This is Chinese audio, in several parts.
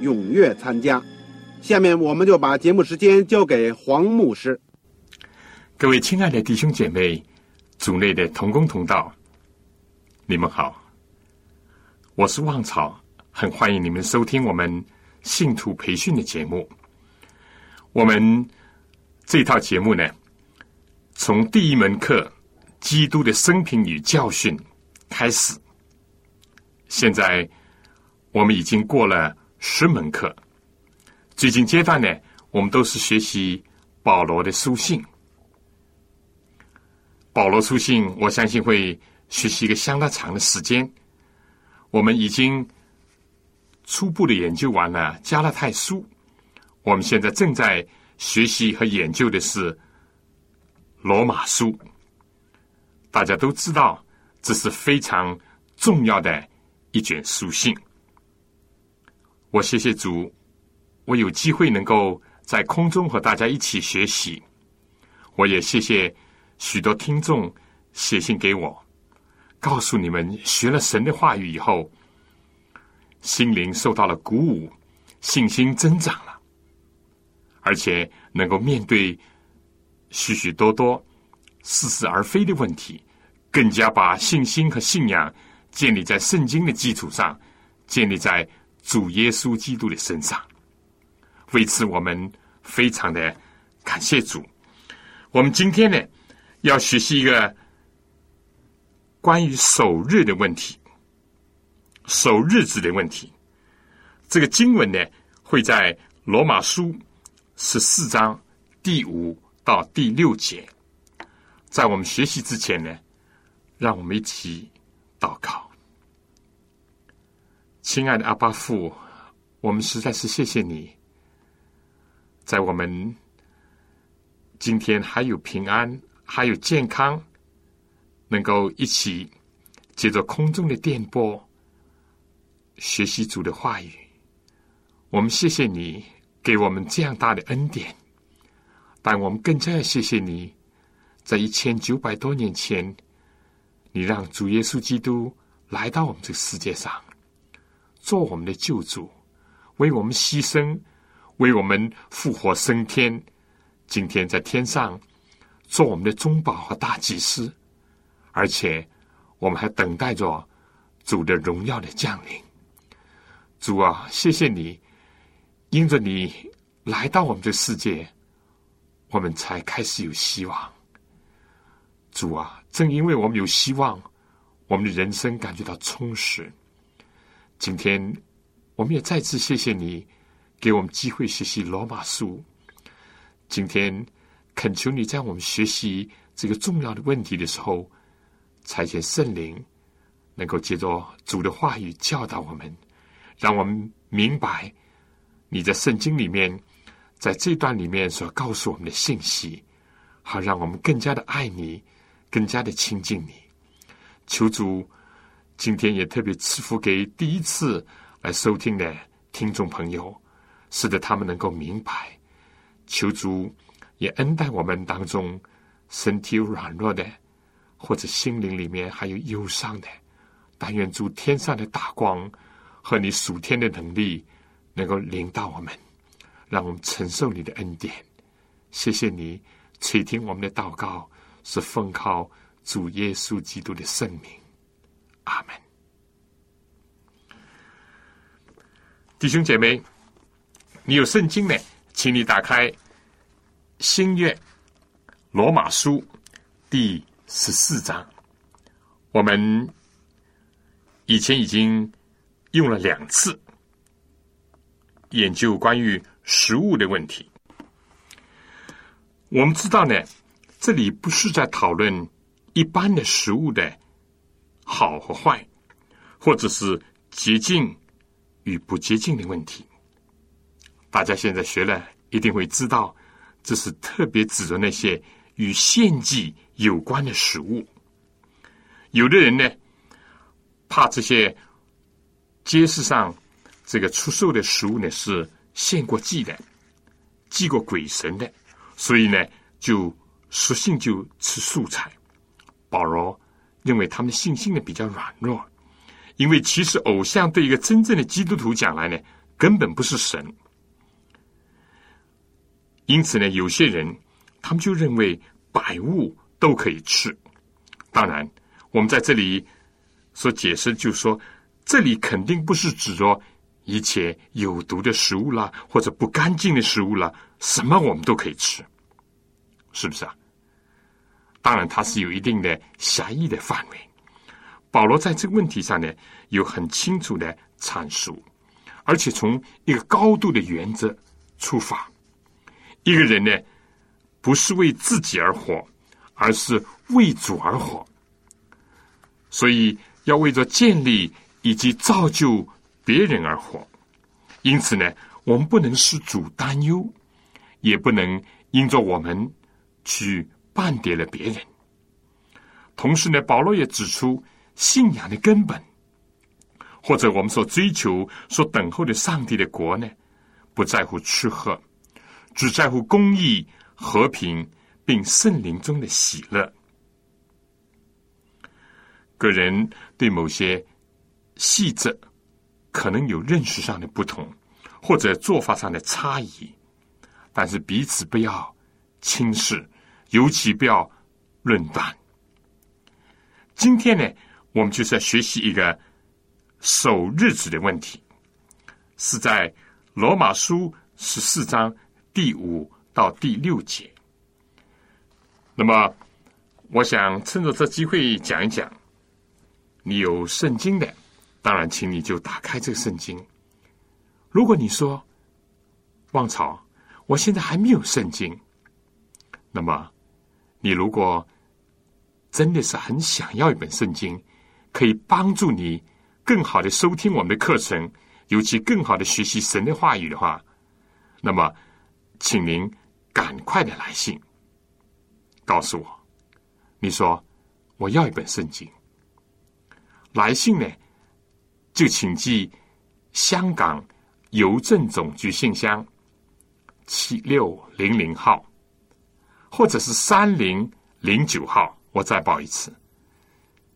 踊跃参加。下面我们就把节目时间交给黄牧师。各位亲爱的弟兄姐妹，组内的同工同道，你们好，我是旺草，很欢迎你们收听我们信徒培训的节目。我们这套节目呢？从第一门课《基督的生平与教训》开始，现在我们已经过了十门课。最近阶段呢，我们都是学习保罗的书信。保罗书信，我相信会学习一个相当长的时间。我们已经初步的研究完了加拉太书，我们现在正在学习和研究的是。罗马书，大家都知道，这是非常重要的一卷书信。我谢谢主，我有机会能够在空中和大家一起学习。我也谢谢许多听众写信给我，告诉你们学了神的话语以后，心灵受到了鼓舞，信心增长了，而且能够面对。许许多多似是而非的问题，更加把信心和信仰建立在圣经的基础上，建立在主耶稣基督的身上。为此，我们非常的感谢主。我们今天呢，要学习一个关于守日的问题，守日子的问题。这个经文呢，会在罗马书十四章第五。到第六节，在我们学习之前呢，让我们一起祷告。亲爱的阿巴父，我们实在是谢谢你，在我们今天还有平安，还有健康，能够一起借着空中的电波学习主的话语。我们谢谢你给我们这样大的恩典。但我们更加要谢谢你，在一千九百多年前，你让主耶稣基督来到我们这个世界上，做我们的救主，为我们牺牲，为我们复活升天。今天在天上做我们的中保和大祭司，而且我们还等待着主的荣耀的降临。主啊，谢谢你，因着你来到我们这世界。我们才开始有希望，主啊！正因为我们有希望，我们的人生感觉到充实。今天，我们也再次谢谢你，给我们机会学习罗马书。今天，恳求你在我们学习这个重要的问题的时候，差遣圣灵，能够借着主的话语教导我们，让我们明白你在圣经里面。在这段里面所告诉我们的信息，好让我们更加的爱你，更加的亲近你。求主今天也特别赐福给第一次来收听的听众朋友，使得他们能够明白。求主也恩待我们当中身体软弱的，或者心灵里面还有忧伤的，但愿主天上的大光和你属天的能力能够领导我们。让我们承受你的恩典，谢谢你垂听我们的祷告，是奉靠主耶稣基督的圣名，阿门。弟兄姐妹，你有圣经呢，请你打开新约罗马书第十四章。我们以前已经用了两次研究关于食物的问题。我们知道呢，这里不是在讨论一般的食物的好和坏，或者是洁净与不洁净的问题。大家现在学了一定会知道，这是特别指着那些与献祭有关的食物。有的人呢，怕这些街市上这个出售的食物呢是献过祭的、祭过鬼神的，所以呢就索性就吃素菜。保罗认为他们的信心呢比较软弱，因为其实偶像对一个真正的基督徒讲来呢，根本不是神。因此呢，有些人他们就认为百物都可以吃，当然。我们在这里所解释，就是说这里肯定不是指着一切有毒的食物啦，或者不干净的食物啦，什么我们都可以吃，是不是啊？当然，它是有一定的狭义的范围。保罗在这个问题上呢，有很清楚的阐述，而且从一个高度的原则出发。一个人呢，不是为自己而活，而是为主而活。所以要为着建立以及造就别人而活，因此呢，我们不能使主担忧，也不能因着我们去绊跌了别人。同时呢，保罗也指出，信仰的根本，或者我们所追求、所等候的上帝的国呢，不在乎吃喝，只在乎公义、和平，并圣灵中的喜乐。个人对某些细则可能有认识上的不同，或者做法上的差异，但是彼此不要轻视，尤其不要论断。今天呢，我们就是要学习一个守日子的问题，是在罗马书十四章第五到第六节。那么，我想趁着这机会讲一讲。你有圣经的，当然，请你就打开这个圣经。如果你说旺草，我现在还没有圣经，那么你如果真的是很想要一本圣经，可以帮助你更好的收听我们的课程，尤其更好的学习神的话语的话，那么，请您赶快的来信告诉我，你说我要一本圣经。来信呢，就请寄香港邮政总局信箱七六零零号，或者是三零零九号。我再报一次，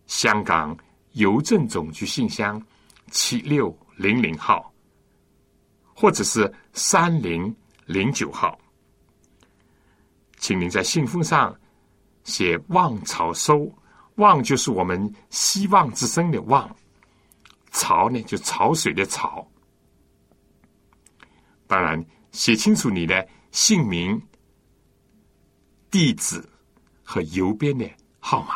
香港邮政总局信箱七六零零号，或者是三零零九号。请您在信封上写“望潮收”。望就是我们希望之声的望，潮呢就潮水的潮。当然，写清楚你的姓名、地址和邮编的号码。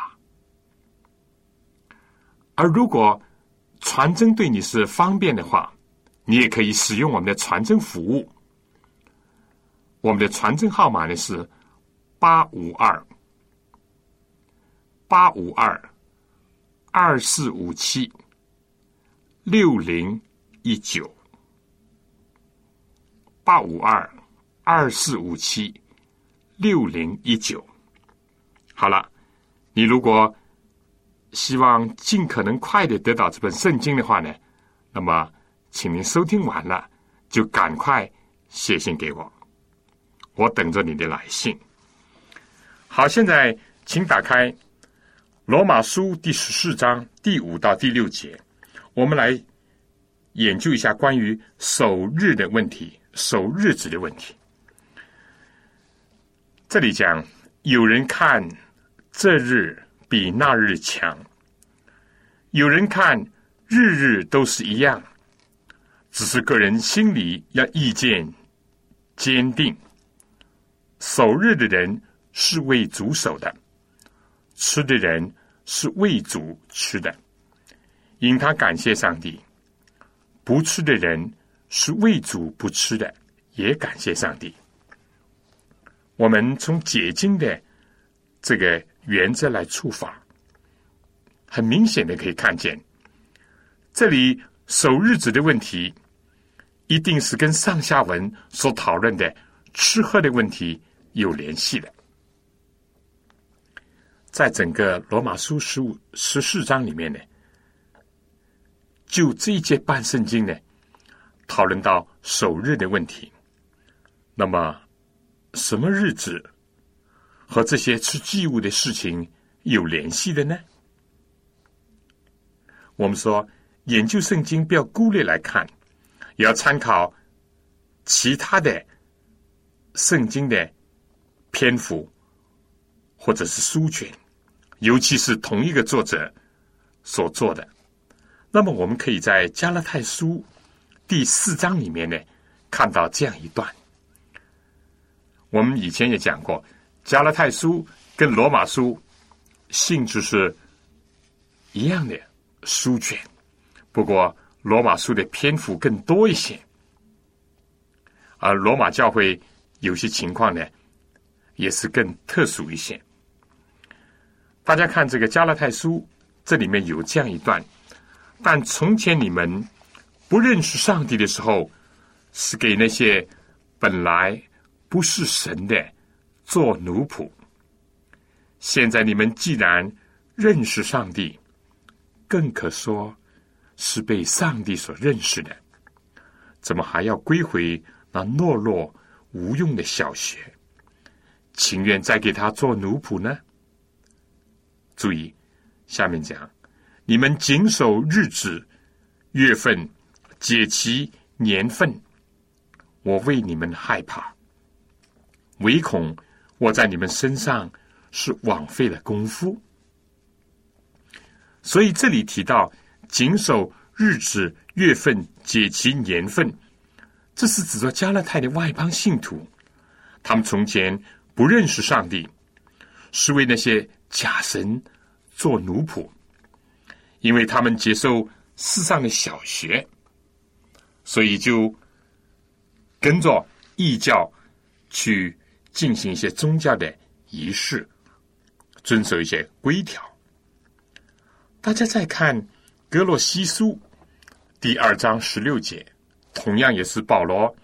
而如果传真对你是方便的话，你也可以使用我们的传真服务。我们的传真号码呢是八五二。八五二二四五七六零一九，八五二二四五七六零一九。好了，你如果希望尽可能快的得到这本圣经的话呢，那么请您收听完了就赶快写信给我，我等着你的来信。好，现在请打开。罗马书第十四章第五到第六节，我们来研究一下关于守日的问题、守日子的问题。这里讲，有人看这日比那日强，有人看日日都是一样，只是个人心里要意见坚定。守日的人是为主守的，吃的人是为主吃的，因他感谢上帝；不吃的人是为主不吃的，也感谢上帝。我们从解经的这个原则来出发，很明显的可以看见，这里守日子的问题，一定是跟上下文所讨论的吃喝的问题。有联系的，在整个罗马书十五十四章里面呢，就这一节半圣经呢，讨论到守日的问题。那么，什么日子和这些吃祭物的事情有联系的呢？我们说，研究圣经不要孤立来看，也要参考其他的圣经的。篇幅，或者是书卷，尤其是同一个作者所做的，那么我们可以在加拉太书第四章里面呢，看到这样一段。我们以前也讲过，加拉太书跟罗马书性质是一样的书卷，不过罗马书的篇幅更多一些，而罗马教会有些情况呢。也是更特殊一些。大家看这个加拉太书，这里面有这样一段：但从前你们不认识上帝的时候，是给那些本来不是神的做奴仆；现在你们既然认识上帝，更可说是被上帝所认识的，怎么还要归回那懦弱无用的小学？情愿再给他做奴仆呢？注意，下面讲：你们谨守日子、月份、节期、年份，我为你们害怕，唯恐我在你们身上是枉费了功夫。所以这里提到谨守日子、月份、节期、年份，这是指着加勒泰的外邦信徒，他们从前。不认识上帝，是为那些假神做奴仆，因为他们接受世上的小学，所以就跟着异教去进行一些宗教的仪式，遵守一些规条。大家再看格罗西书第二章十六节，同样也是保罗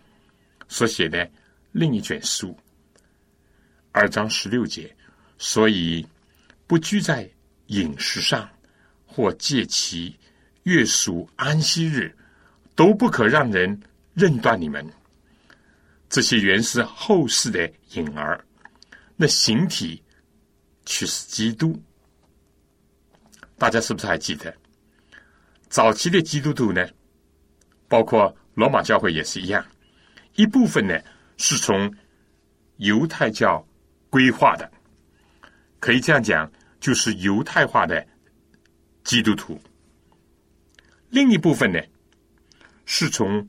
所写的另一卷书。二章十六节，所以不拘在饮食上，或借其月属安息日，都不可让人认断你们。这些原是后世的影儿，那形体却是基督。大家是不是还记得？早期的基督徒呢？包括罗马教会也是一样，一部分呢是从犹太教。规划的，可以这样讲，就是犹太化的基督徒。另一部分呢，是从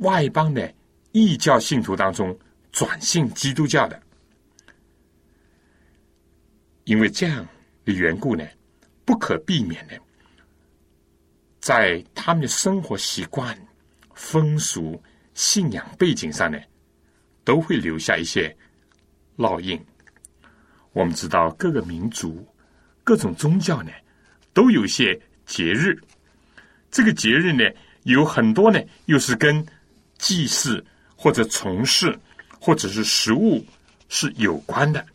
外邦的异教信徒当中转信基督教的。因为这样的缘故呢，不可避免的，在他们的生活习惯、风俗、信仰背景上呢，都会留下一些。烙印。我们知道各个民族、各种宗教呢，都有一些节日。这个节日呢，有很多呢，又是跟祭祀或者从事或者是食物是有关的。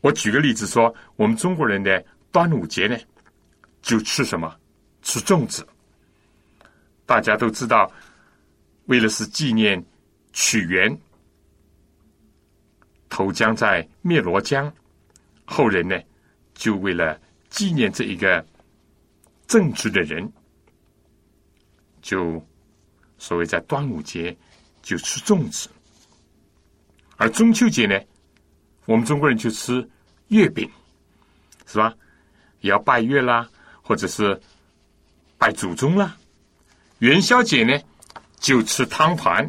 我举个例子说，我们中国人的端午节呢，就吃什么？吃粽子。大家都知道，为了是纪念屈原。投江在汨罗江，后人呢，就为了纪念这一个正直的人，就所谓在端午节就吃粽子，而中秋节呢，我们中国人就吃月饼，是吧？也要拜月啦，或者是拜祖宗啦，元宵节呢就吃汤团，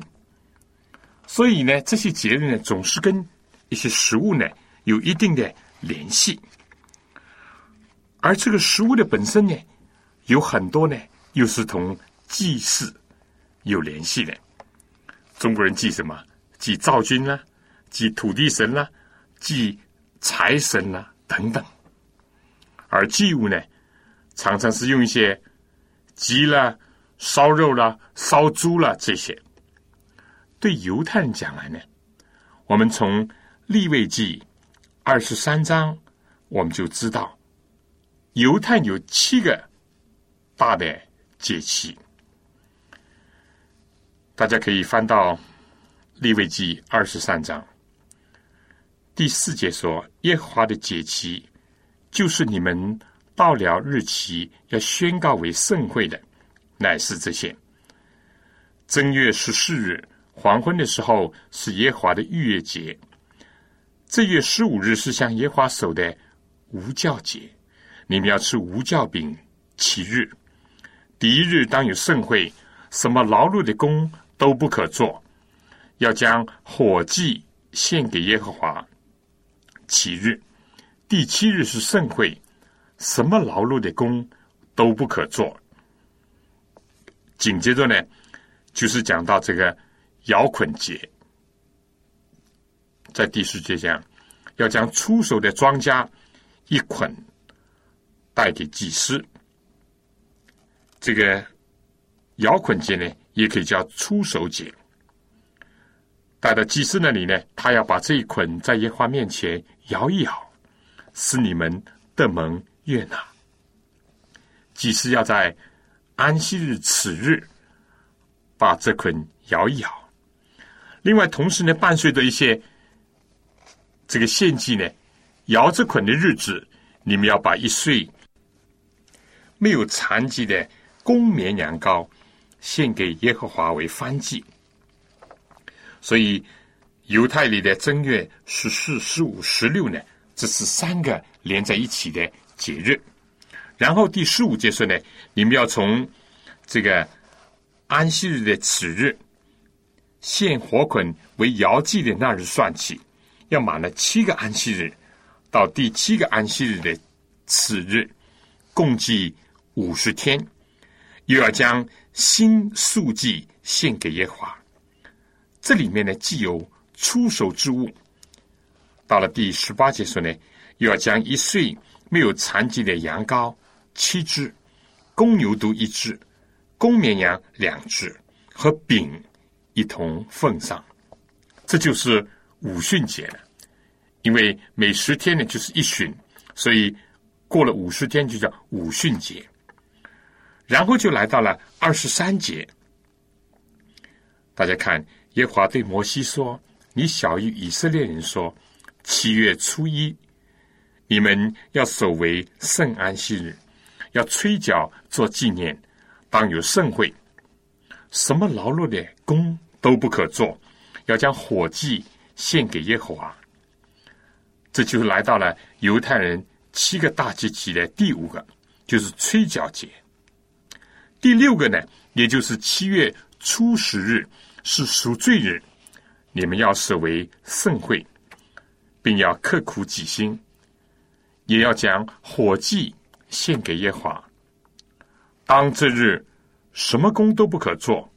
所以呢这些节日呢总是跟一些食物呢有一定的联系，而这个食物的本身呢有很多呢又是同祭祀有联系的。中国人祭什么？祭灶君啦，祭土地神啦，祭财神啦等等。而祭物呢，常常是用一些鸡啦、烧肉啦、烧猪啦这些。对犹太人讲来呢，我们从立位记二十三章，我们就知道犹太有七个大的节期。大家可以翻到立位记二十三章第四节说：“耶和华的节期，就是你们到了日期要宣告为盛会的，乃是这些。正月十四日黄昏的时候是耶和华的逾越节。正月十五日是向耶和华守的无教节，你们要吃无教饼七日。第一日当有盛会，什么劳碌的工。”都不可做，要将火祭献给耶和华。七日，第七日是盛会，什么劳碌的工都不可做。紧接着呢，就是讲到这个摇捆节，在第十节讲，要将出手的庄稼一捆带给祭司。这个摇捆节呢？也可以叫出手锏，带到祭司那里呢，他要把这一捆在耶和华面前摇一摇，使你们的蒙悦纳。祭司要在安息日此日把这捆摇一摇。另外，同时呢，伴随着一些这个献祭呢，摇这捆的日子，你们要把一岁没有残疾的公绵羊羔。献给耶和华为翻祭，所以犹太里的正月十四、十五、十六呢，这是三个连在一起的节日。然后第十五节说呢，你们要从这个安息日的此日献火捆为摇祭的那日算起，要满了七个安息日，到第七个安息日的此日，共计五十天，又要将。新素祭献给耶华，这里面呢既有出手之物。到了第十八节说呢，又要将一岁没有残疾的羊羔七只，公牛犊一只，公绵羊两只，和饼一同奉上。这就是五旬节了，因为每十天呢就是一旬，所以过了五十天就叫五旬节。然后就来到了二十三节，大家看，耶和华对摩西说：“你小谕以色列人说，七月初一，你们要守为圣安息日，要吹角做纪念，当有盛会，什么劳碌的工都不可做，要将火祭献给耶和华。”这就来到了犹太人七个大节期的第五个，就是吹角节。第六个呢，也就是七月初十日是赎罪日，你们要设为盛会，并要刻苦己心，也要将火祭献给耶和华。当这日什么工都不可做，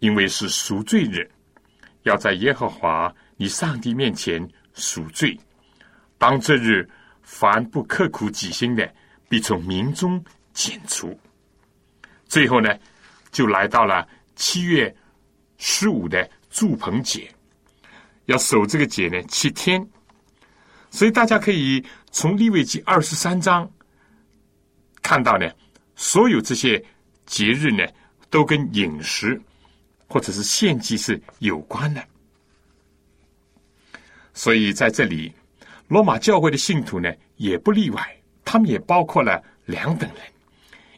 因为是赎罪日，要在耶和华你上帝面前赎罪。当这日凡不刻苦己心的，必从民中剪除。最后呢，就来到了七月十五的祝棚节，要守这个节呢七天，所以大家可以从立位记二十三章看到呢，所有这些节日呢都跟饮食或者是献祭是有关的，所以在这里，罗马教会的信徒呢也不例外，他们也包括了两等人，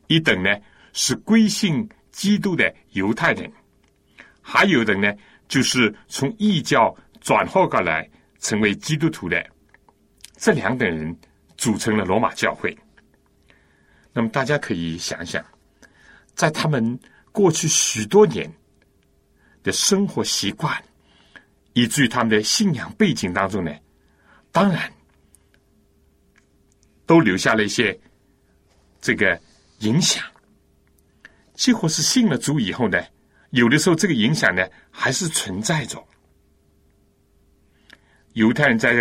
一等呢。是归信基督的犹太人，还有的呢，就是从异教转化过来成为基督徒的这两等人组成了罗马教会。那么大家可以想想，在他们过去许多年的生活习惯，以至于他们的信仰背景当中呢，当然都留下了一些这个影响。几乎是信了主以后呢，有的时候这个影响呢还是存在着。犹太人在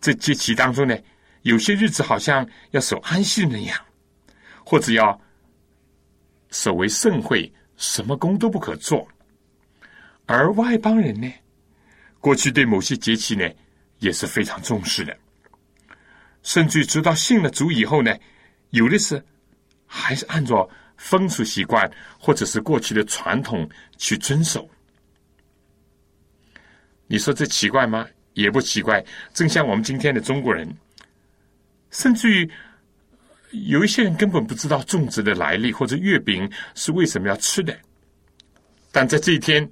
这节期当中呢，有些日子好像要守安息那样，或者要守为盛会，什么工都不可做。而外邦人呢，过去对某些节期呢也是非常重视的，甚至直到信了主以后呢，有的是还是按照。风俗习惯，或者是过去的传统去遵守，你说这奇怪吗？也不奇怪。正像我们今天的中国人，甚至于有一些人根本不知道粽子的来历，或者月饼是为什么要吃的。但在这一天，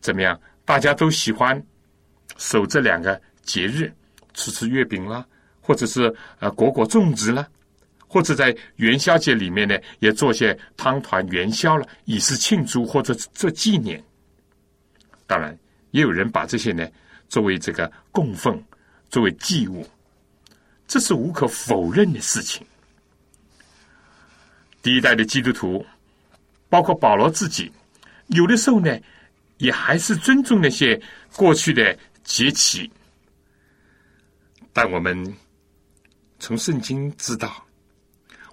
怎么样？大家都喜欢守这两个节日，吃吃月饼啦，或者是呃裹裹粽子啦。或者在元宵节里面呢，也做些汤团元宵了，以示庆祝或者做纪念。当然，也有人把这些呢作为这个供奉，作为祭物，这是无可否认的事情。第一代的基督徒，包括保罗自己，有的时候呢，也还是尊重那些过去的节期。但我们从圣经知道。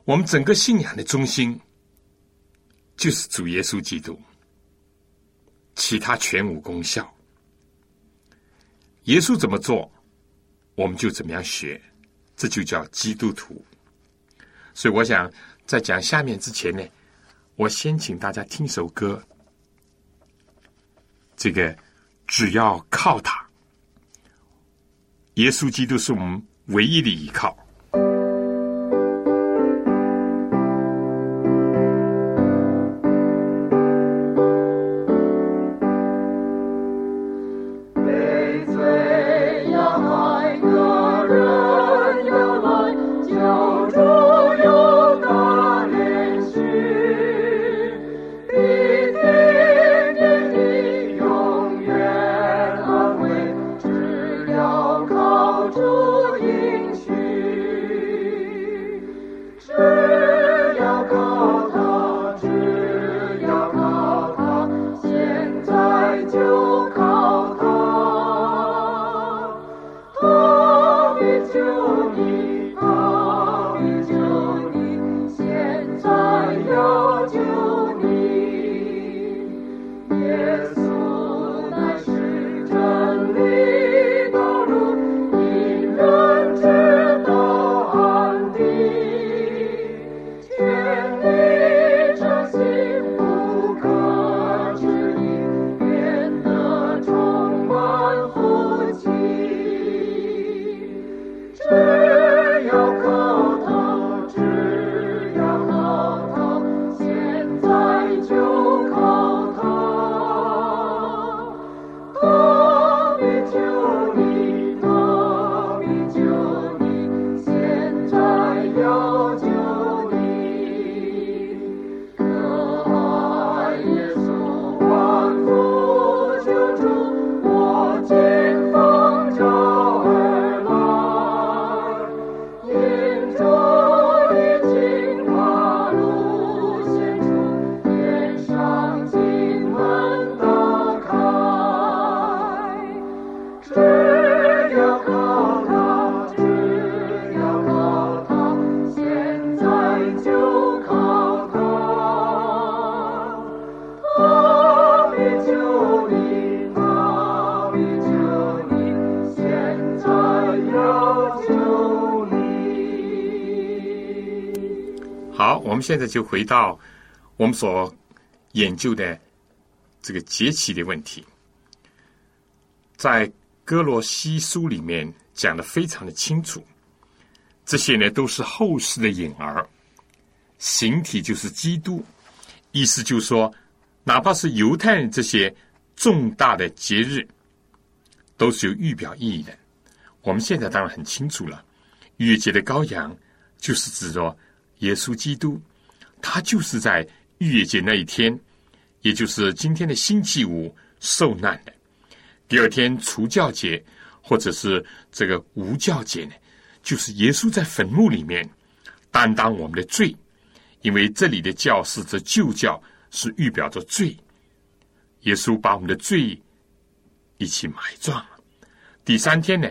我们整个信仰的中心就是主耶稣基督，其他全无功效。耶稣怎么做，我们就怎么样学，这就叫基督徒。所以，我想在讲下面之前呢，我先请大家听首歌。这个只要靠他，耶稣基督是我们唯一的依靠。在就回到我们所研究的这个节气的问题，在哥罗西书里面讲的非常的清楚，这些呢都是后世的影儿，形体就是基督，意思就是说，哪怕是犹太人这些重大的节日，都是有预表意义的。我们现在当然很清楚了，逾越节的羔羊就是指着耶稣基督。他就是在逾越节那一天，也就是今天的星期五受难的。第二天除教节，或者是这个无教节呢，就是耶稣在坟墓里面担当我们的罪，因为这里的教是这旧教，是预表着罪。耶稣把我们的罪一起埋葬了。第三天呢，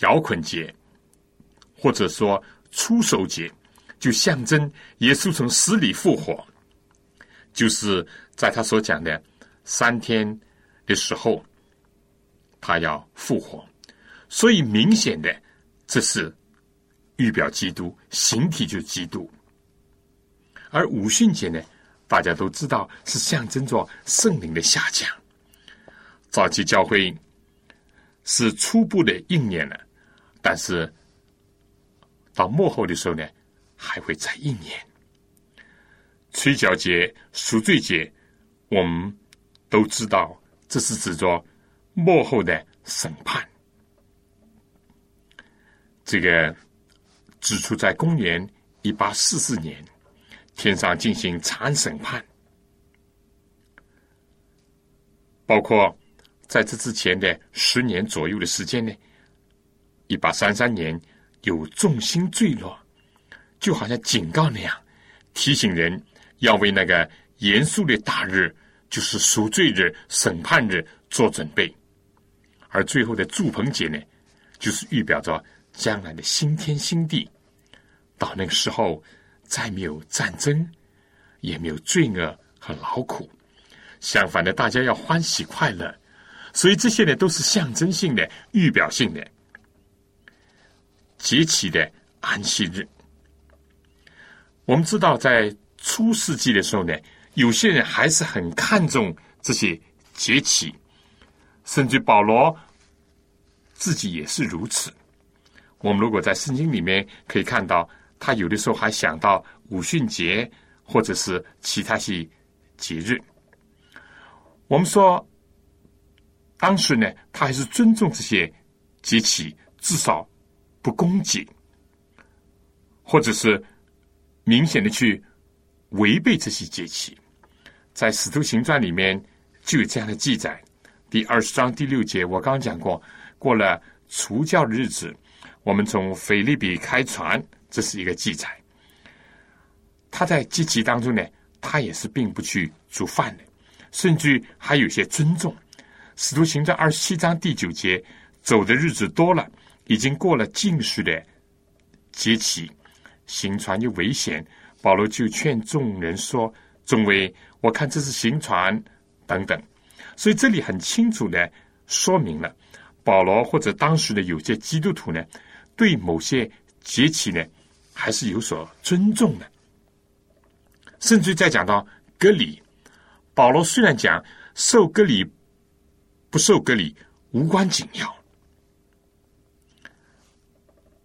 摇捆节，或者说出手节，就象征耶稣从死里复活，就是在他所讲的三天的时候，他要复活。所以明显的，这是预表基督，形体就是基督。而五旬节呢？大家都知道是象征着圣灵的下降。早期教会是初步的应验了，但是到幕后的时候呢，还会再一年。吹角节、赎罪节，我们都知道，这是指着末后的审判。这个指出在公元一八四四年。天上进行长审判，包括在这之前的十年左右的时间呢，一八三三年有众星坠落，就好像警告那样，提醒人要为那个严肃的大日，就是赎罪日、审判日做准备。而最后的祝棚节呢，就是预表着将来的新天新地，到那个时候。再没有战争，也没有罪恶和劳苦，相反的，大家要欢喜快乐。所以这些呢，都是象征性的、预表性的节气的安息日。我们知道，在初世纪的时候呢，有些人还是很看重这些节气，甚至保罗自己也是如此。我们如果在圣经里面可以看到。他有的时候还想到五旬节，或者是其他些节日。我们说，当时呢，他还是尊重这些节气，至少不攻击，或者是明显的去违背这些节气。在《使徒行传》里面就有这样的记载，第二十章第六节，我刚刚讲过，过了除教的日子，我们从腓利比开船。这是一个记载。他在节期当中呢，他也是并不去煮饭的，甚至还有些尊重。使徒行传二十七章第九节，走的日子多了，已经过了禁食的节期，行船又危险，保罗就劝众人说：“众位，我看这是行船等等。”所以这里很清楚的说明了，保罗或者当时的有些基督徒呢，对某些节气呢。还是有所尊重的，甚至再讲到割礼，保罗虽然讲受割礼不受割礼无关紧要，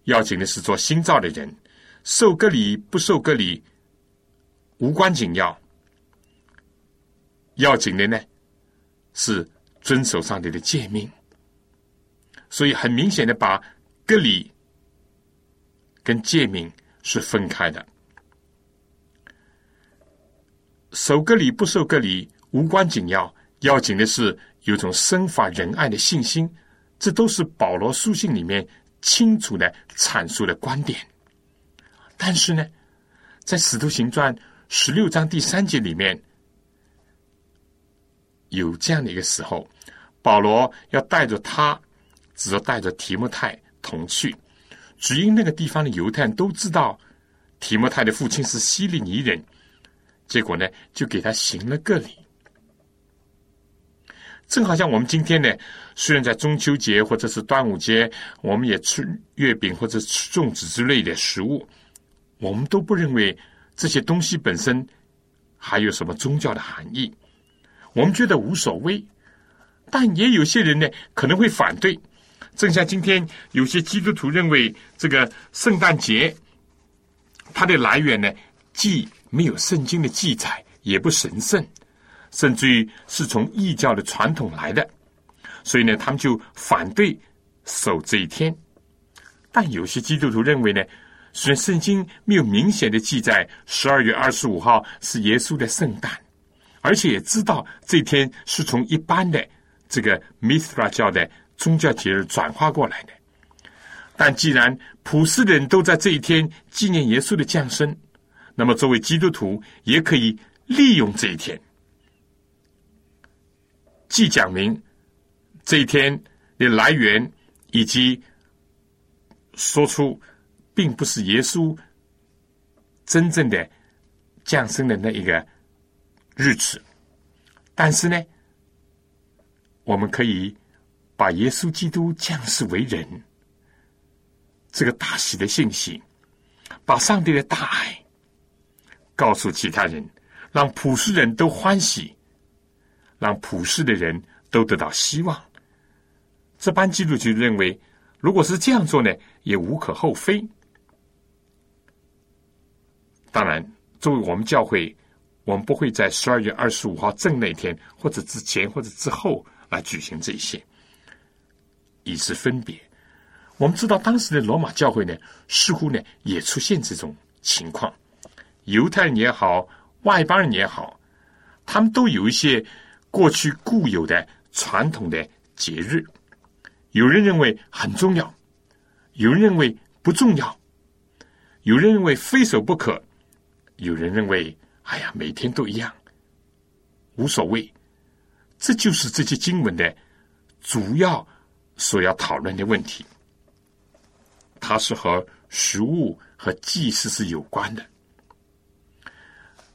要紧的是做新造的人，受隔离不受隔离无关紧要，要紧的呢是遵守上帝的诫命，所以很明显的把隔离跟诫命。是分开的，守隔离不受隔离无关紧要，要紧的是有种生发仁爱的信心，这都是保罗书信里面清楚的阐述的观点。但是呢，在使徒行传十六章第三节里面，有这样的一个时候，保罗要带着他，只要带着提莫泰同去。只因那个地方的犹太人都知道提莫泰的父亲是希利尼人，结果呢，就给他行了个礼。正好像我们今天呢，虽然在中秋节或者是端午节，我们也吃月饼或者吃粽子之类的食物，我们都不认为这些东西本身还有什么宗教的含义，我们觉得无所谓。但也有些人呢，可能会反对。正像今天有些基督徒认为，这个圣诞节它的来源呢，既没有圣经的记载，也不神圣，甚至于是从异教的传统来的，所以呢，他们就反对守这一天。但有些基督徒认为呢，虽然圣经没有明显的记载十二月二十五号是耶稣的圣诞，而且也知道这天是从一般的这个 Mithra 教的宗教节日转化过来的。但既然普世的人都在这一天纪念耶稣的降生，那么作为基督徒也可以利用这一天，既讲明这一天的来源，以及说出。并不是耶稣真正的降生的那一个日子，但是呢，我们可以把耶稣基督降世为人这个大喜的信息，把上帝的大爱告诉其他人，让普世人都欢喜，让普世的人都得到希望。这班基督徒认为，如果是这样做呢，也无可厚非。当然，作为我们教会，我们不会在十二月二十五号正那天，或者之前，或者之后来举行这些，以示分别。我们知道，当时的罗马教会呢，似乎呢也出现这种情况，犹太人也好，外邦人也好，他们都有一些过去固有的传统的节日，有人认为很重要，有人认为不重要，有人认为非守不可。有人认为，哎呀，每天都一样，无所谓。这就是这些经文的主要所要讨论的问题。它是和食物和祭祀是有关的。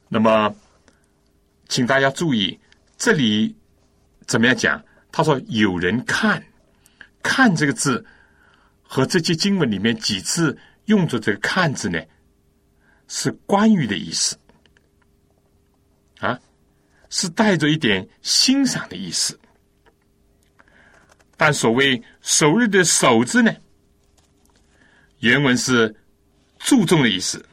那么，请大家注意，这里怎么样讲？他说：“有人看，看这个字，和这些经文里面几次用着这个‘看’字呢？”是关于的意思，啊，是带着一点欣赏的意思。但所谓首日的“首”字呢，原文是注重的意思，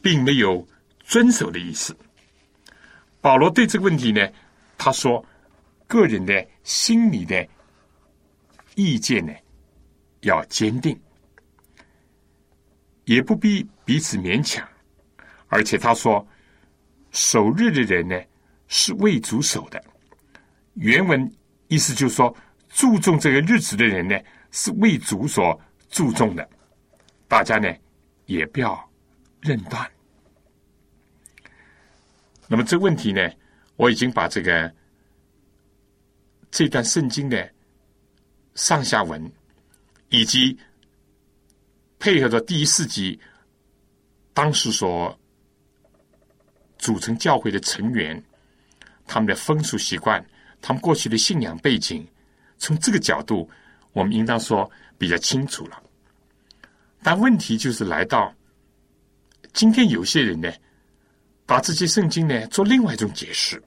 并没有遵守的意思。保罗对这个问题呢，他说：个人的心理的意见呢，要坚定。也不必彼此勉强，而且他说，守日的人呢是为主守的。原文意思就是说，注重这个日子的人呢是为主所注重的。大家呢也不要认断。那么这个问题呢，我已经把这个这段圣经的上下文以及。配合着第一世纪当时所组成教会的成员，他们的风俗习惯，他们过去的信仰背景，从这个角度，我们应当说比较清楚了。但问题就是来到今天，有些人呢，把这些圣经呢做另外一种解释。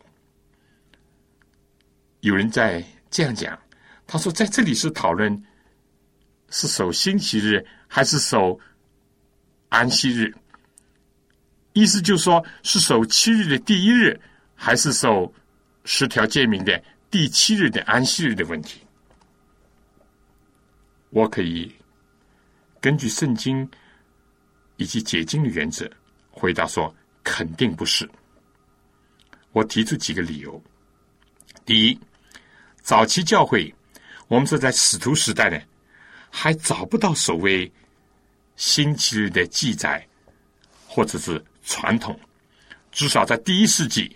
有人在这样讲，他说在这里是讨论是守星期日。还是守安息日，意思就是说，是守七日的第一日，还是守十条诫命的第七日的安息日的问题。我可以根据圣经以及解经的原则回答说，肯定不是。我提出几个理由：第一，早期教会，我们是在使徒时代呢，还找不到所谓。星期日的记载，或者是传统，至少在第一世纪，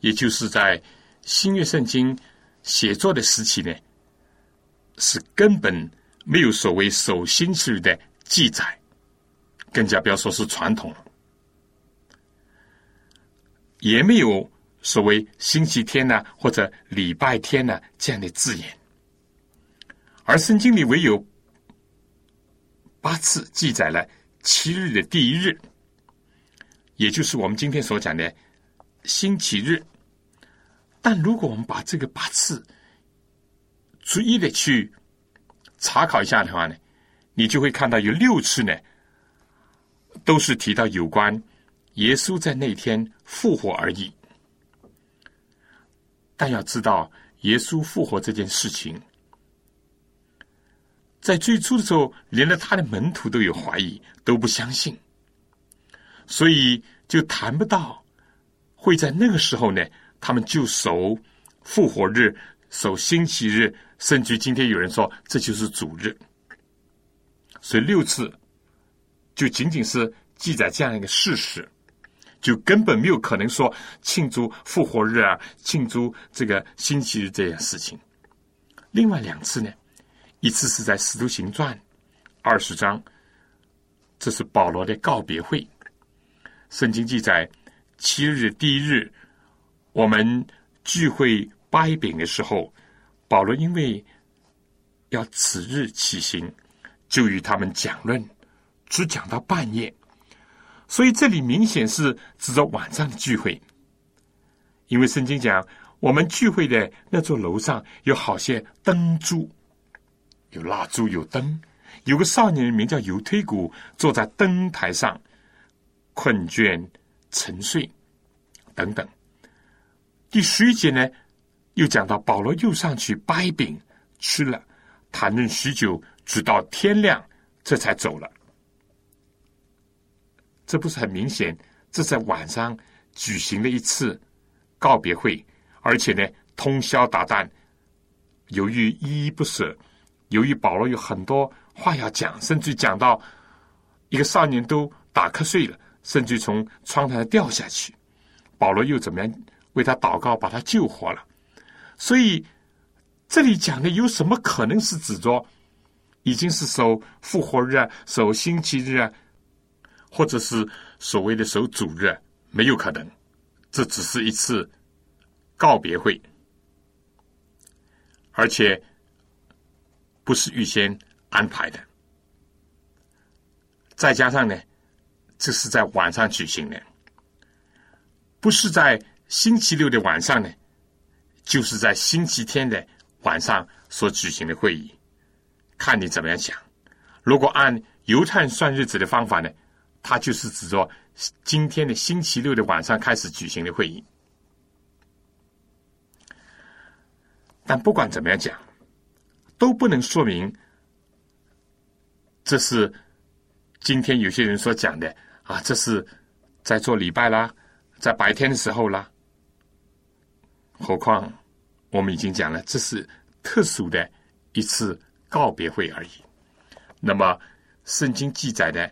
也就是在新约圣经写作的时期呢，是根本没有所谓守星期日的记载，更加不要说是传统了，也没有所谓星期天呢或者礼拜天呢这样的字眼，而圣经里唯有。八次记载了七日的第一日，也就是我们今天所讲的星期日。但如果我们把这个八次逐一的去查考一下的话呢，你就会看到有六次呢，都是提到有关耶稣在那天复活而已。但要知道，耶稣复活这件事情。在最初的时候，连了他的门徒都有怀疑，都不相信，所以就谈不到会在那个时候呢，他们就守复活日、守星期日，甚至今天有人说这就是主日。所以六次就仅仅是记载这样一个事实，就根本没有可能说庆祝复活日啊，庆祝这个星期日这件事情。另外两次呢？一次是在《使徒行传》二十章，这是保罗的告别会。圣经记载，七日第一日，我们聚会掰饼的时候，保罗因为要此日起行，就与他们讲论，只讲到半夜。所以这里明显是指着晚上的聚会，因为圣经讲，我们聚会的那座楼上有好些灯柱。有蜡烛，有灯，有个少年名叫犹推古，坐在灯台上，困倦沉睡，等等。第十一节呢，又讲到保罗又上去掰饼吃了，谈论许久，直到天亮，这才走了。这不是很明显？这在晚上举行了一次告别会，而且呢，通宵达旦，由于依依不舍。由于保罗有很多话要讲，甚至讲到一个少年都打瞌睡了，甚至从窗台掉下去，保罗又怎么样为他祷告，把他救活了？所以这里讲的有什么可能是指着已经是守复活日啊，守星期日啊，或者是所谓的守主日？没有可能，这只是一次告别会，而且。不是预先安排的，再加上呢，这是在晚上举行的，不是在星期六的晚上呢，就是在星期天的晚上所举行的会议，看你怎么样想。如果按犹太算日子的方法呢，它就是指着今天的星期六的晚上开始举行的会议。但不管怎么样讲。都不能说明，这是今天有些人所讲的啊，这是在做礼拜啦，在白天的时候啦。何况我们已经讲了，这是特殊的一次告别会而已。那么圣经记载的，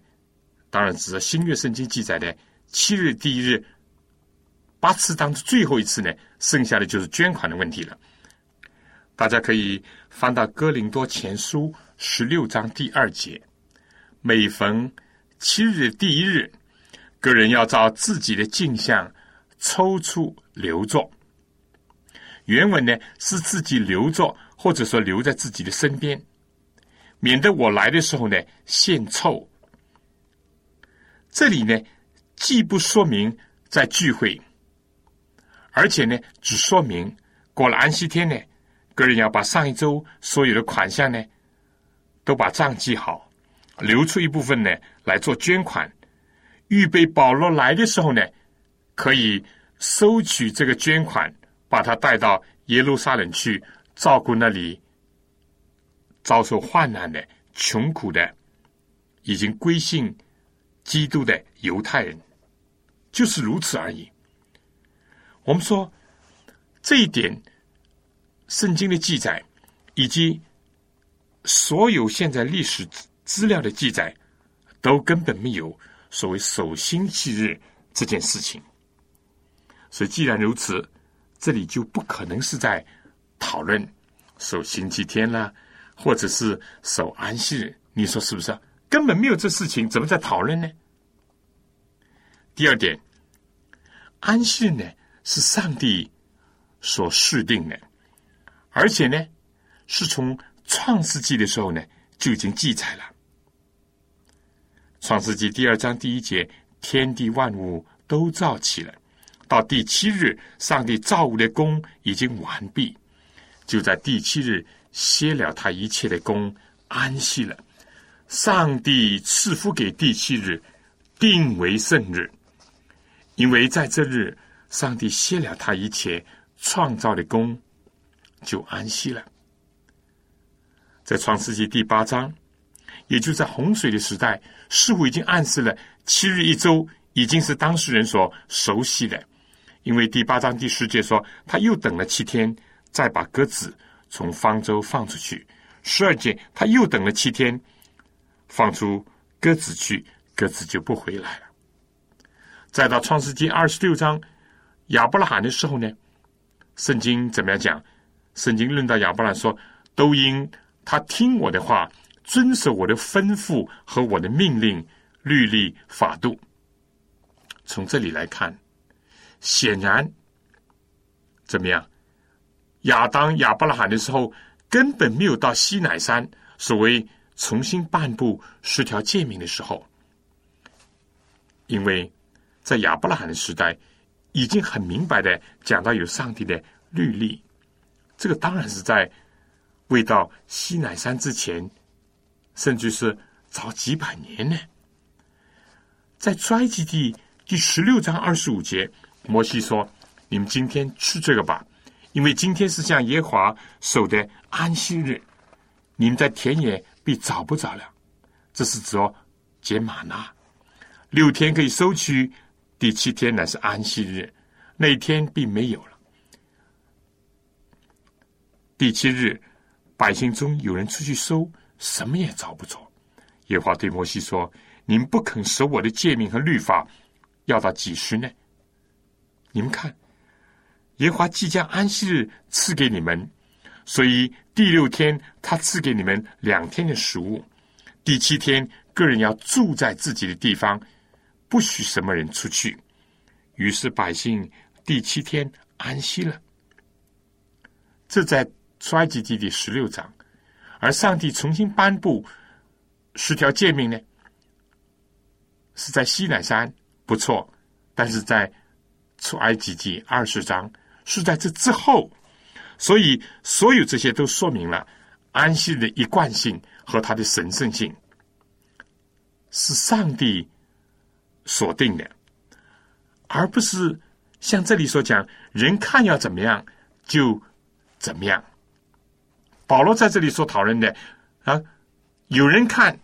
当然指新约圣经记载的七日第一日八次当中最后一次呢，剩下的就是捐款的问题了。大家可以翻到《哥林多前书》十六章第二节。每逢七日第一日，个人要照自己的镜像抽出留作。原文呢是自己留作，或者说留在自己的身边，免得我来的时候呢献臭。这里呢既不说明在聚会，而且呢只说明过了安息天呢。个人要把上一周所有的款项呢，都把账记好，留出一部分呢来做捐款，预备保罗来的时候呢，可以收取这个捐款，把他带到耶路撒冷去照顾那里遭受患难的穷苦的已经归信基督的犹太人，就是如此而已。我们说这一点。圣经的记载，以及所有现在历史资料的记载，都根本没有所谓守星期日这件事情。所以，既然如此，这里就不可能是在讨论守星期天啦，或者是守安息日。你说是不是？根本没有这事情，怎么在讨论呢？第二点，安息日呢是上帝所设定的。而且呢，是从创世纪的时候呢就已经记载了。创世纪第二章第一节，天地万物都造起了，到第七日，上帝造物的功已经完毕，就在第七日歇了他一切的功，安息了。上帝赐福给第七日，定为圣日，因为在这日，上帝歇了他一切创造的功。就安息了。在创世纪第八章，也就在洪水的时代，似乎已经暗示了七日一周已经是当事人所熟悉的。因为第八章第十节说，他又等了七天，再把鸽子从方舟放出去。十二节他又等了七天，放出鸽子去，鸽子就不回来了。再到创世纪二十六章亚伯拉罕的时候呢，圣经怎么样讲？圣经论到亚伯拉说，都因他听我的话，遵守我的吩咐和我的命令、律例、法度。从这里来看。显然，怎么样？亚当亚伯拉罕的时候，根本没有到西乃山所谓重新颁布十条诫命的时候，因为在亚伯拉罕的时代，已经很明白的讲到有上帝的律例。这个当然是在未到西南山之前，甚至是早几百年呢。在埃及记第十六章二十五节。摩西说：“你们今天吃这个吧，因为今天是向耶华守的安息日。你们在田野必找不着了。这是指哦解玛纳，六天可以收取，第七天乃是安息日，那一天并没有了。第七日，百姓中有人出去搜，什么也找不着。耶华对摩西说：‘你们不肯守我的诫命和律法，要到几时呢？’”你们看，耶华即将安息日赐给你们，所以第六天他赐给你们两天的食物，第七天个人要住在自己的地方，不许什么人出去。于是百姓第七天安息了。这在衰及记第十六章，而上帝重新颁布十条诫命呢，是在西乃山，不错，但是在。出埃及记二十章是在这之后，所以所有这些都说明了安息的一贯性和它的神圣性，是上帝锁定的，而不是像这里所讲，人看要怎么样就怎么样。保罗在这里所讨论的啊，有人看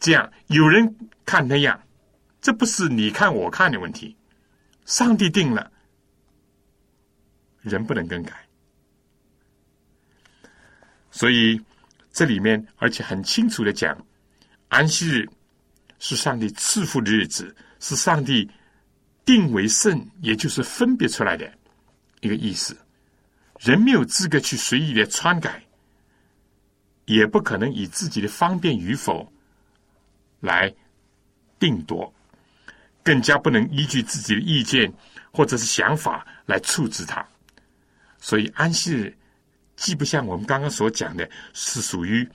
这样，有人看那样，这不是你看我看的问题。上帝定了，人不能更改，所以这里面而且很清楚的讲，安息日是上帝赐福的日子，是上帝定为圣，也就是分别出来的一个意思。人没有资格去随意的篡改，也不可能以自己的方便与否来定夺。更加不能依据自己的意见或者是想法来处置它，所以安息日既不像我们刚刚所讲的，是属于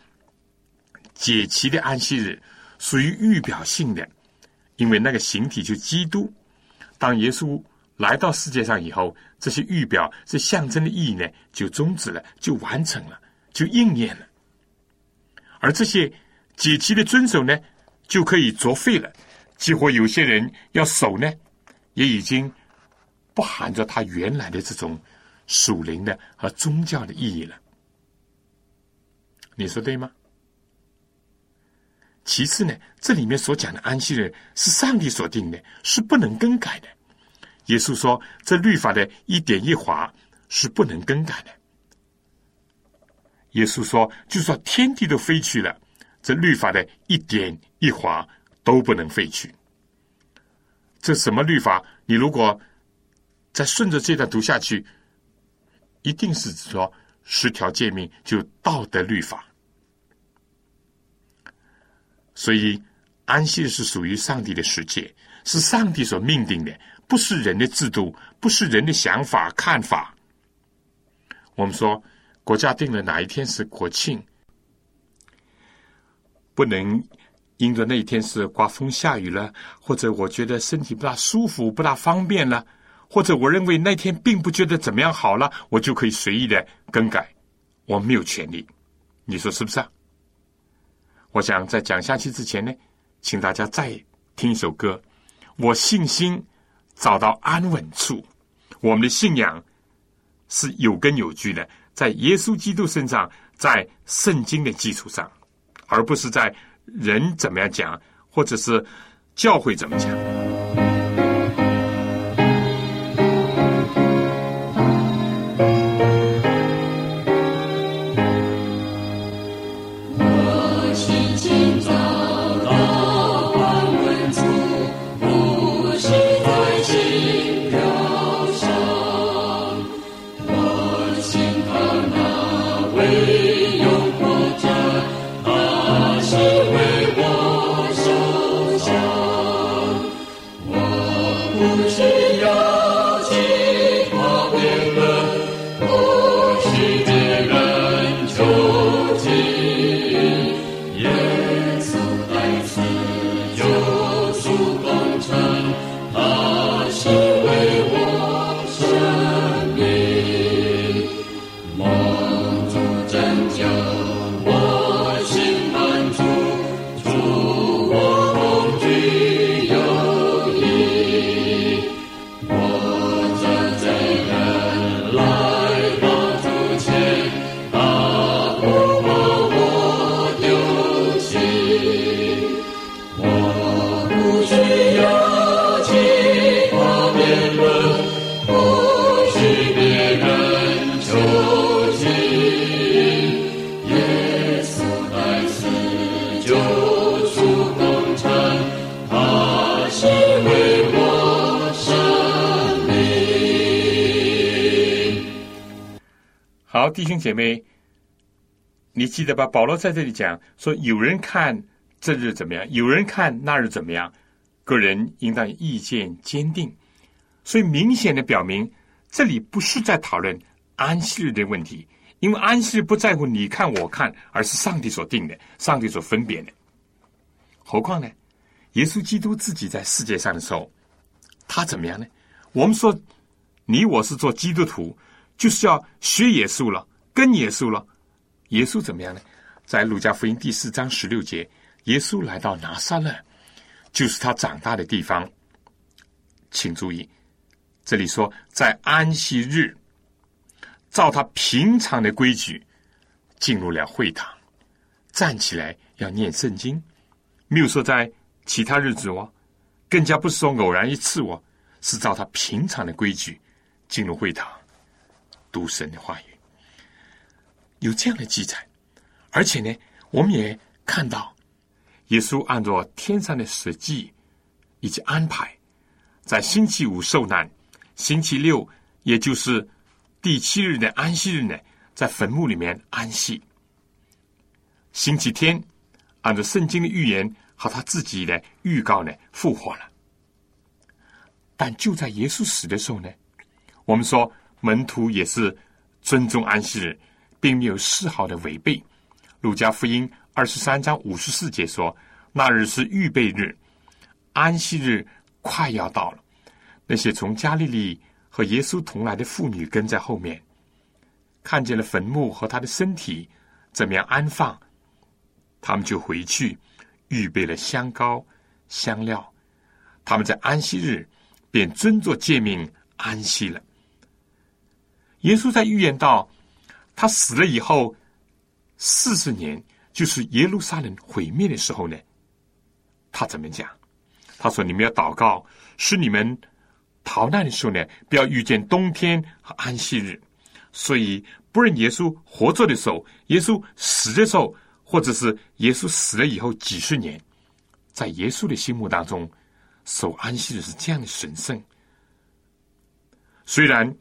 解期的安息日，属于预表性的，因为那个形体就基督，当耶稣来到世界上以后，这些预表、这象征的意义呢，就终止了，就完成了，就应验了，而这些解期的遵守呢，就可以作废了。几乎有些人要守呢，也已经不含着他原来的这种属灵的和宗教的意义了。你说对吗？其次呢，这里面所讲的安息日是上帝所定的，是不能更改的。耶稣说，这律法的一点一划是不能更改的。耶稣说，就算天地都飞去了，这律法的一点一划。都不能废去。这什么律法？你如果再顺着这段读下去，一定是说十条诫命就道德律法。所以安息是属于上帝的世界，是上帝所命定的，不是人的制度，不是人的想法看法。我们说国家定了哪一天是国庆，不能。因着那一天是刮风下雨了，或者我觉得身体不大舒服、不大方便了，或者我认为那天并不觉得怎么样好了，我就可以随意的更改，我没有权利。你说是不是啊？我想在讲下去之前呢，请大家再听一首歌。我信心找到安稳处，我们的信仰是有根有据的，在耶稣基督身上在圣经的基础上，而不是在人怎么样讲，或者是教会怎么讲。弟兄姐妹，你记得吧？保罗在这里讲说，有人看这日怎么样，有人看那日怎么样，个人应当意见坚定。所以明显的表明，这里不是在讨论安息日的问题，因为安息日不在乎你看我看，而是上帝所定的，上帝所分别的。何况呢，耶稣基督自己在世界上的时候，他怎么样呢？我们说，你我是做基督徒，就是要学耶稣了，跟耶稣了。耶稣怎么样呢？在路加福音第四章十六节，耶稣来到拿撒勒，就是他长大的地方。请注意，这里说在安息日，照他平常的规矩，进入了会堂，站起来要念圣经，没有说在其他日子哦，更加不是说偶然一次哦，是照他平常的规矩进入会堂，读神的话语。有这样的记载，而且呢，我们也看到，耶稣按照天上的实际以及安排，在星期五受难，星期六也就是第七日的安息日呢，在坟墓里面安息。星期天，按照圣经的预言和他自己的预告呢，复活了。但就在耶稣死的时候呢，我们说门徒也是尊重安息日。并没有丝毫的违背。路加福音二十三章五十四节说：“那日是预备日，安息日快要到了。那些从加利利和耶稣同来的妇女跟在后面，看见了坟墓和他的身体怎么样安放，他们就回去预备了香膏、香料。他们在安息日便遵作诫命安息了。耶稣在预言到。”他死了以后，四十年就是耶路撒冷毁灭的时候呢。他怎么讲？他说：“你们要祷告，使你们逃难的时候呢，不要遇见冬天和安息日。所以，不论耶稣活着的时候，耶稣死的时候，或者是耶稣死了以后几十年，在耶稣的心目当中，守安息日是这样的神圣。虽然。”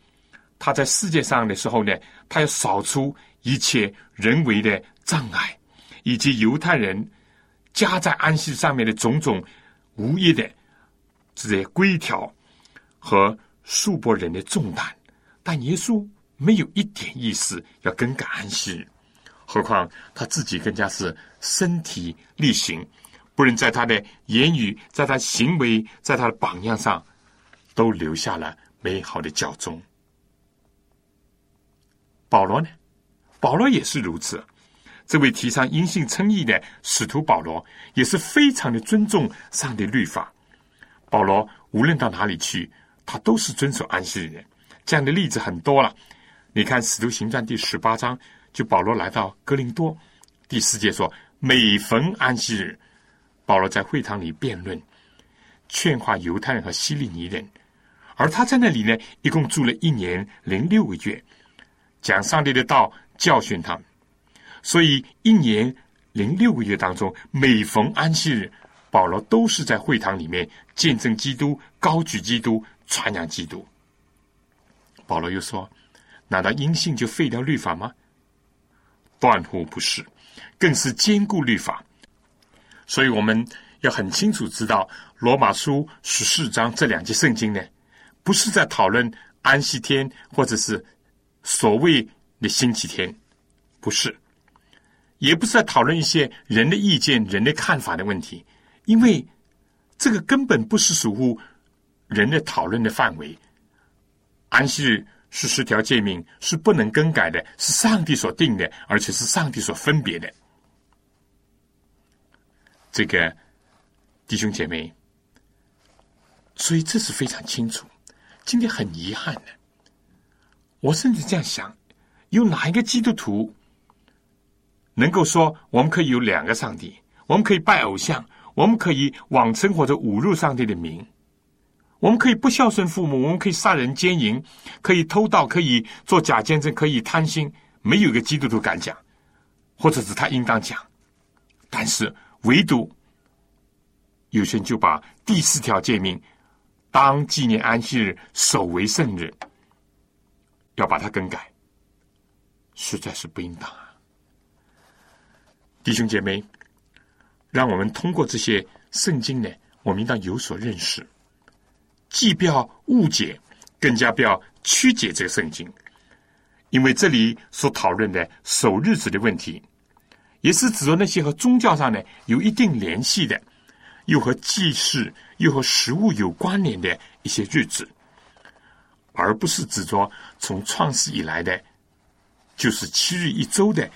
他在世界上的时候呢，他要扫除一切人为的障碍，以及犹太人加在安息上面的种种无意的这些规条和数波人的重担。但耶稣没有一点意思要更改安息，何况他自己更加是身体力行，不能在他的言语、在他行为、在他的榜样上都留下了美好的教宗。保罗呢？保罗也是如此。这位提倡因信称义的使徒保罗，也是非常的尊重上帝律法。保罗无论到哪里去，他都是遵守安息日。这样的例子很多了。你看《使徒行传》第十八章就保罗来到哥林多，第四节说，每逢安息日，保罗在会堂里辩论，劝化犹太人和希利尼人，而他在那里呢，一共住了一年零六个月，讲上帝的道，教训他们。所以一年零六个月当中，每逢安息日，保罗都是在会堂里面见证基督、高举基督、传扬基督。保罗又说：“难道因信就废掉律法吗？断乎不是，更是兼顾律法。所以我们要很清楚知道，《罗马书》十四章这两节圣经呢，不是在讨论安息天，或者是所谓的星期天，不是，也不是在讨论一些人的意见、人的看法的问题，因为这个根本不是属乎人的讨论的范围。”安息日是十条诫命，是不能更改的，是上帝所定的，而且是上帝所分别的。这个弟兄姐妹，所以这是非常清楚。今天很遗憾的，我甚至这样想：有哪一个基督徒能够说，我们可以有两个上帝，我们可以拜偶像，我们可以妄称或者侮辱上帝的名？我们可以不孝顺父母，我们可以杀人奸淫，可以偷盗，可以做假见证，可以贪心。没有一个基督徒敢讲，或者是他应当讲。但是唯独有些人就把第四条诫命当纪念安息日，守为圣日，要把它更改，实在是不应当啊！弟兄姐妹，让我们通过这些圣经呢，我们应当有所认识。既不要误解，更加不要曲解这个圣经，因为这里所讨论的守日子的问题，也是指着那些和宗教上呢有一定联系的，又和祭祀又和食物有关联的一些日子，而不是指着从创世以来的，就是七日一周的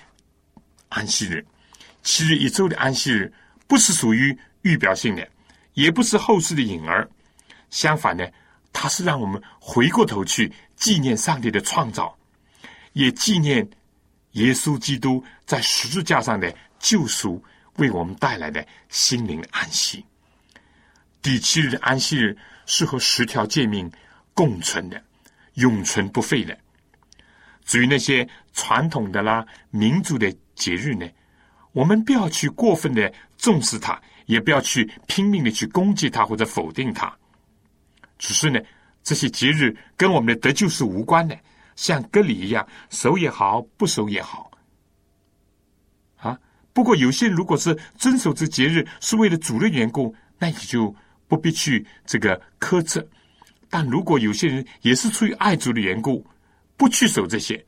安息日。七日一周的安息日不是属于预表性的，也不是后世的影儿。相反呢，它是让我们回过头去纪念上帝的创造，也纪念耶稣基督在十字架上的救赎，为我们带来的心灵安息。第七日的安息日是和十条诫命共存的，永存不废的。至于那些传统的啦、民族的节日呢，我们不要去过分的重视它，也不要去拼命的去攻击它或者否定它。只是呢，这些节日跟我们的得救是无关的，像割礼一样，守也好，不守也好。啊，不过有些如果是遵守这节日是为了主的缘故，那也就不必去这个苛责。但如果有些人也是出于爱主的缘故，不去守这些，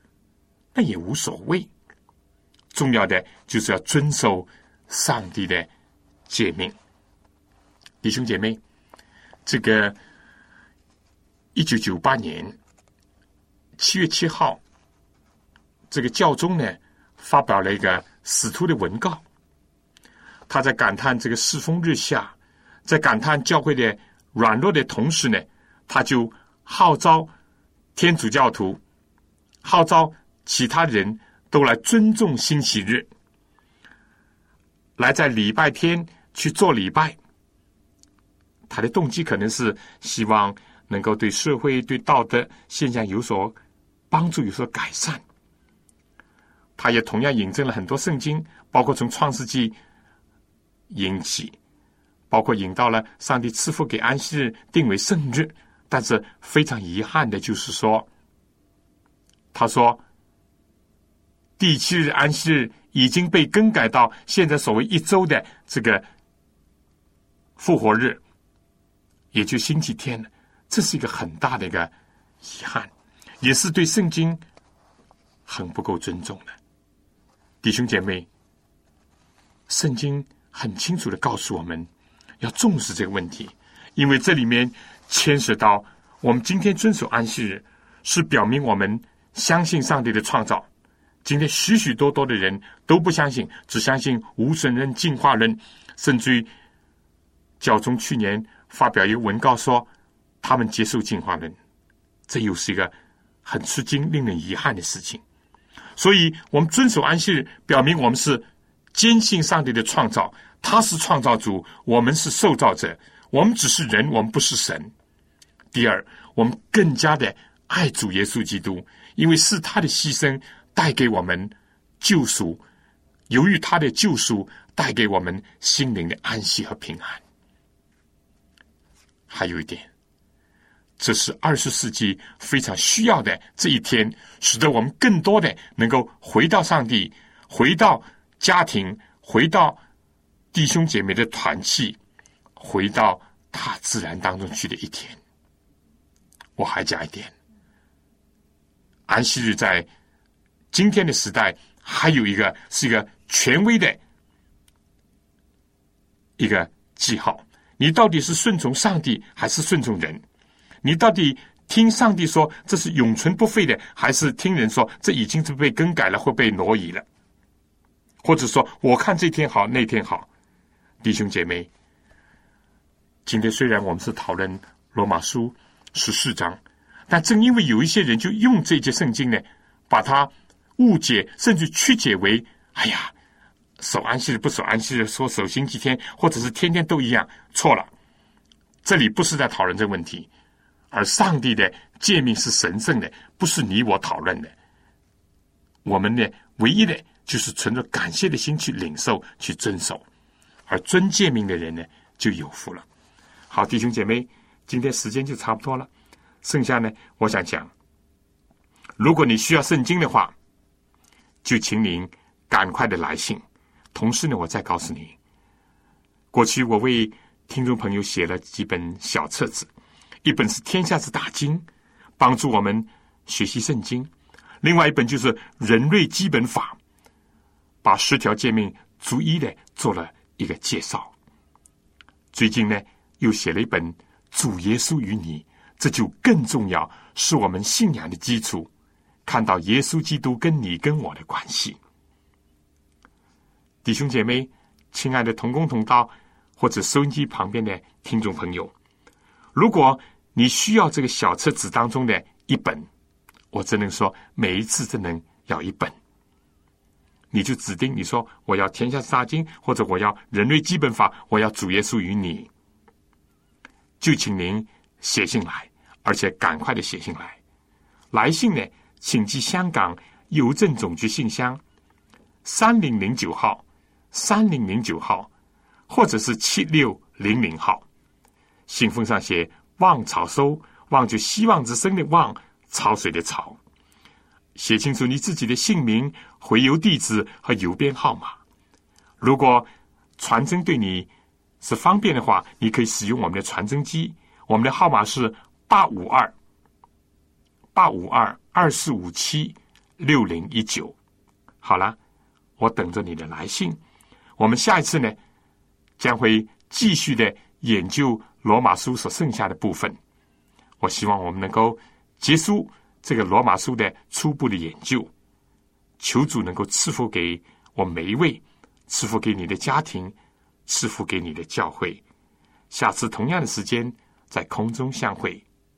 那也无所谓。重要的就是要遵守上帝的诫命，弟兄姐妹，这个。一九九八年七月七号，这个教宗呢发表了一个使徒的文告。他在感叹这个世风日下，在感叹教会的软弱的同时呢，他就号召天主教徒，号召其他人都来尊重星期日，来在礼拜天去做礼拜。他的动机可能是希望。能够对社会、对道德现象有所帮助、有所改善。他也同样引证了很多圣经，包括从创世纪引起，包括引到了上帝赐福给安息日定为圣日。但是非常遗憾的就是说，他说第七日安息日已经被更改到现在所谓一周的这个复活日，也就星期天了。这是一个很大的一个遗憾，也是对圣经很不够尊重的。弟兄姐妹，圣经很清楚的告诉我们要重视这个问题，因为这里面牵涉到我们今天遵守安息日，是表明我们相信上帝的创造。今天许许多多的人都不相信，只相信无神论、进化论，甚至于教宗去年发表一个文告说。他们接受进化论，这又是一个很吃惊、令人遗憾的事情。所以，我们遵守安息日，表明我们是坚信上帝的创造，他是创造主，我们是受造者，我们只是人，我们不是神。第二，我们更加的爱主耶稣基督，因为是他的牺牲带给我们救赎，由于他的救赎带给我们心灵的安息和平安。还有一点。这是二十世纪非常需要的这一天，使得我们更多的能够回到上帝，回到家庭，回到弟兄姐妹的团契，回到大自然当中去的一天。我还讲一点，安息日在今天的时代，还有一个是一个权威的一个记号：你到底是顺从上帝，还是顺从人？你到底听上帝说这是永存不废的，还是听人说这已经是被更改了或被挪移了？或者说，我看这天好，那天好，弟兄姐妹，今天虽然我们是讨论罗马书十四章，但正因为有一些人就用这节圣经呢，把它误解甚至曲解为：哎呀，守安息日不守安息日，说守星期天，或者是天天都一样，错了。这里不是在讨论这个问题。而上帝的诫命是神圣的，不是你我讨论的。我们呢，唯一的就是存着感谢的心去领受、去遵守。而遵诫命的人呢，就有福了。好，弟兄姐妹，今天时间就差不多了。剩下呢，我想讲，如果你需要圣经的话，就请您赶快的来信。同时呢，我再告诉你，过去我为听众朋友写了几本小册子。一本是《天下之大经》，帮助我们学习圣经；另外一本就是《人类基本法》，把十条诫命逐一的做了一个介绍。最近呢，又写了一本《主耶稣与你》，这就更重要，是我们信仰的基础。看到耶稣基督跟你跟我的关系，弟兄姐妹，亲爱的同工同道，或者收音机旁边的听众朋友，如果你需要这个小册子当中的一本，我只能说每一次只能要一本。你就指定你说我要《天下杀经》，或者我要《人类基本法》，我要主耶稣与你，就请您写信来，而且赶快的写信来。来信呢，请寄香港邮政总局信箱三零零九号，三零零九号，或者是七六零零号，信封上写。望草收，望就希望之声的望，潮水的潮。写清楚你自己的姓名、回邮地址和邮编号码。如果传真对你是方便的话，你可以使用我们的传真机。我们的号码是八五二八五二二四五七六零一九。好了，我等着你的来信。我们下一次呢，将会继续的研究。罗马书所剩下的部分，我希望我们能够结束这个罗马书的初步的研究。求主能够赐福给我每一位，赐福给你的家庭，赐福给你的教会。下次同样的时间在空中相会。